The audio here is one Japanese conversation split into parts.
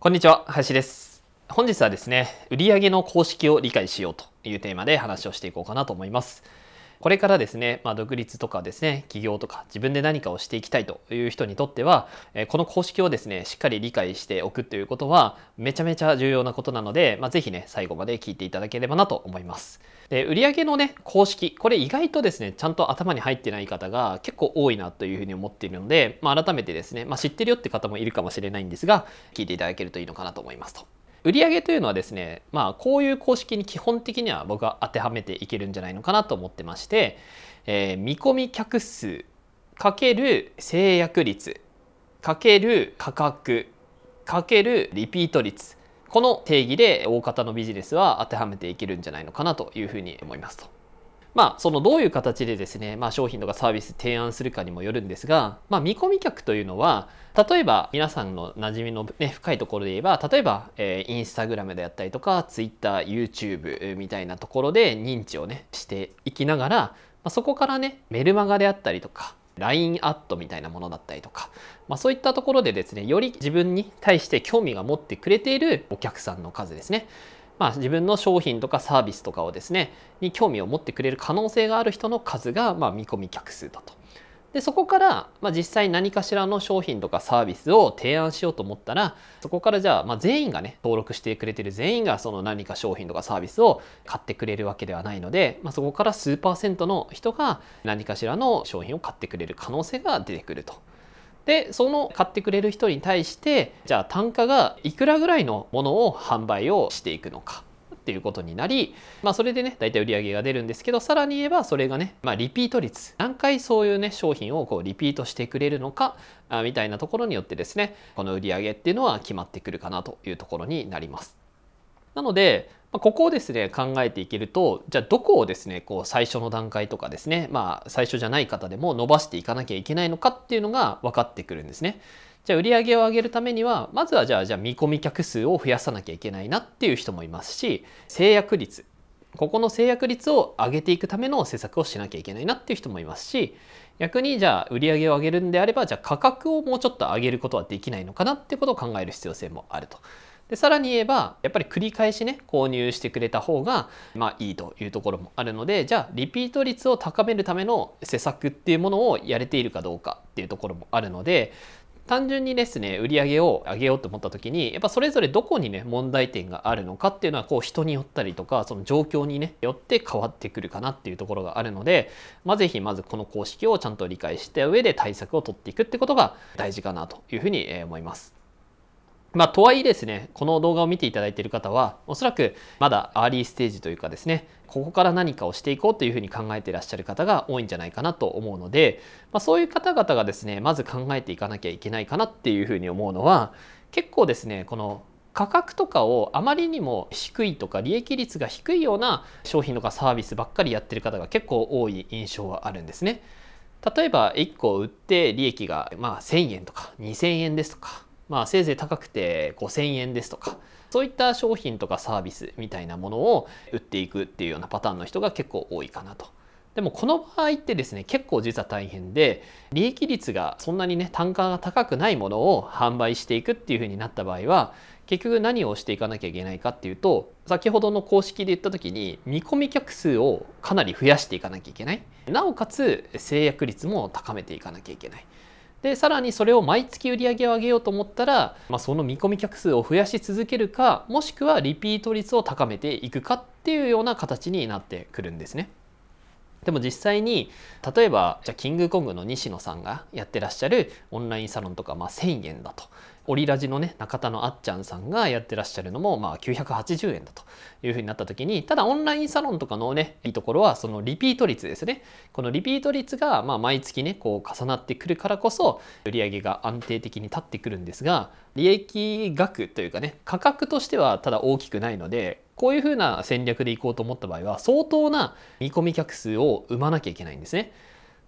こんにちは林です。本日はですね売上の公式を理解しようというテーマで話をしていこうかなと思います。これからですね、まあ、独立とかですね、起業とか自分で何かをしていきたいという人にとっては、えこの公式をですね、しっかり理解しておくということは、めちゃめちゃ重要なことなので、まあ、ぜひね、最後まで聞いていただければなと思います。で、売上のね、公式、これ意外とですね、ちゃんと頭に入ってない方が結構多いなというふうに思っているので、まあ、改めてですね、まあ、知ってるよって方もいるかもしれないんですが、聞いていただけるといいのかなと思いますと。売上というのはですね、まあ、こういう公式に基本的には僕は当てはめていけるんじゃないのかなと思ってまして、えー、見込み客数×制約率×価格×リピート率この定義で大方のビジネスは当てはめていけるんじゃないのかなというふうに思いますと。まあ、そのどういう形でですね、まあ、商品とかサービス提案するかにもよるんですが、まあ、見込み客というのは例えば皆さんの馴染みの、ね、深いところで言えば例えば、えー、インスタグラムであったりとかツイッター YouTube みたいなところで認知をねしていきながら、まあ、そこからねメルマガであったりとか LINE アットみたいなものだったりとか、まあ、そういったところでですねより自分に対して興味が持ってくれているお客さんの数ですね。まあ、自分の商品とかサービスとかをですねに興味を持ってくれる可能性がある人の数が、まあ、見込み客数だと。でそこから、まあ、実際何かしらの商品とかサービスを提案しようと思ったらそこからじゃあ、まあ、全員がね登録してくれてる全員がその何か商品とかサービスを買ってくれるわけではないので、まあ、そこから数パーセントの人が何かしらの商品を買ってくれる可能性が出てくると。でその買ってくれる人に対してじゃあ単価がいくらぐらいのものを販売をしていくのかっていうことになり、まあ、それでね大体売り上げが出るんですけどさらに言えばそれがね、まあ、リピート率何回そういうね商品をこうリピートしてくれるのかあみたいなところによってですねこの売り上げっていうのは決まってくるかなというところになります。なのでここをですね考えていけるとじゃあどこをですねこう最初の段階とかですねまあ最初じゃない方でも伸ばしていかなきゃいけないのかっていうのが分かってくるんですね。じゃあ売上を上げるためにはまずはじゃあじゃあ見込み客数を増やさなきゃいけないなっていう人もいますし制約率ここの制約率を上げていくための施策をしなきゃいけないなっていう人もいますし逆にじゃあ売上を上げるんであればじゃあ価格をもうちょっと上げることはできないのかなってことを考える必要性もあると。でさらに言えばやっぱり繰り返しね購入してくれた方がまあいいというところもあるのでじゃあリピート率を高めるための施策っていうものをやれているかどうかっていうところもあるので単純にですね売り上げを上げようと思った時にやっぱそれぞれどこにね問題点があるのかっていうのはこう人によったりとかその状況にねよって変わってくるかなっていうところがあるので、まあ、是非まずこの公式をちゃんと理解した上で対策を取っていくってことが大事かなというふうに思います。まあ、とはいえですね、この動画を見ていただいている方は、おそらくまだアーリーステージというかですね、ここから何かをしていこうというふうに考えていらっしゃる方が多いんじゃないかなと思うので、まあ、そういう方々がですね、まず考えていかなきゃいけないかなっていうふうに思うのは、結構ですね、この価格とかをあまりにも低いとか利益率が低いような商品とかサービスばっかりやってる方が結構多い印象はあるんですね。例えば1個売って利益がまあ1000円とか2000円ですとかまあ、せいぜい高くて5000円ですとかそういった商品とかサービスみたいなものを売っていくっていうようなパターンの人が結構多いかなと。でもこの場合ってですね結構実は大変で利益率がそんなにね単価が高くないものを販売していくっていうふうになった場合は結局何をしていかなきゃいけないかっていうと先ほどの公式で言った時に見込み客数をかなり増やしていかなきゃいけないなおかつ制約率も高めていかなきゃいけないでさらにそれを毎月売り上げを上げようと思ったら、まあ、その見込み客数を増やし続けるかもしくはリピート率を高めていくかっていうような形になってくるんですね。でも実際に例えばじゃキングコングの西野さんがやってらっしゃるオンラインサロンとか、まあ、1,000円だとオリラジのね中田のあっちゃんさんがやってらっしゃるのもまあ980円だというふうになった時にただオンラインサロンとかのねいいところはそのリピート率ですねこのリピート率がまあ毎月ねこう重なってくるからこそ売上が安定的に立ってくるんですが利益額というかね価格としてはただ大きくないのでこういうふうな戦略でいこうと思った場合は相当な見込み客数を生まなきゃいけないんですね。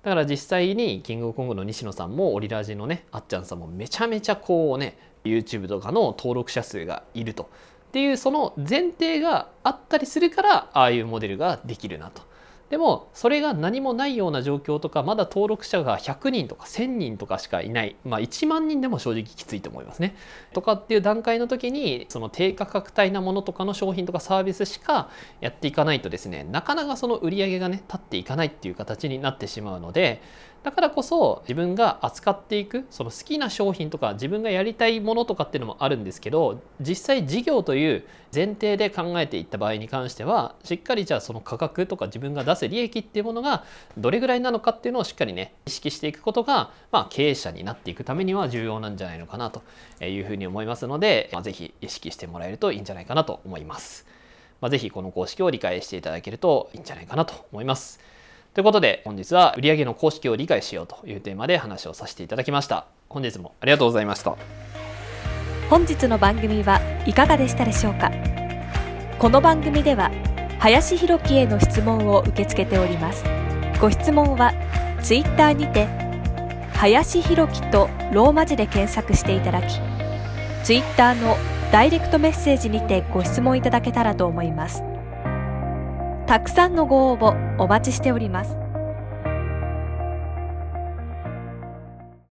だから実際にキングオブコングの西野さんもオリラジのねあっちゃんさんもめちゃめちゃこうね YouTube とかの登録者数がいると。っていうその前提があったりするからああいうモデルができるなと。でもそれが何もないような状況とかまだ登録者が100人とか1000人とかしかいない。まあ1万人でも正直きついと思いますね。とかっていう段階の時にその低価格帯なものとかの商品とかサービスしかやっていかないとですねなかなかその売り上げがね立っていかないっていう形になってしまうのでだからこそ自分が扱っていくその好きな商品とか自分がやりたいものとかっていうのもあるんですけど実際事業という前提で考えていった場合に関してはしっかりじゃあその価格とか自分が出す利益っていうものがどれぐらいなのかっていうのをしっかりね意識していくことが、まあ、経営者になっていくためには重要なんじゃないのかなというふうに思いますので、まあ、ぜひ意識してもらえるといいんじゃないかなと思います。まあ、ぜひこの公式を理解していただけるといいんじゃないかなと思います。ということで本日は売上の公式を理解しようというテーマで話をさせていただきました本日もありがとうございました本日の番組はいかがでしたでしょうか？この番組では林弘樹への質問を受け付けております。ご質問はツイッターにて林弘樹とローマ字で検索していただきツイッターのダイレクトメッセージにてご質問いただけたらと思います。たくさんのご応募お待ちしております。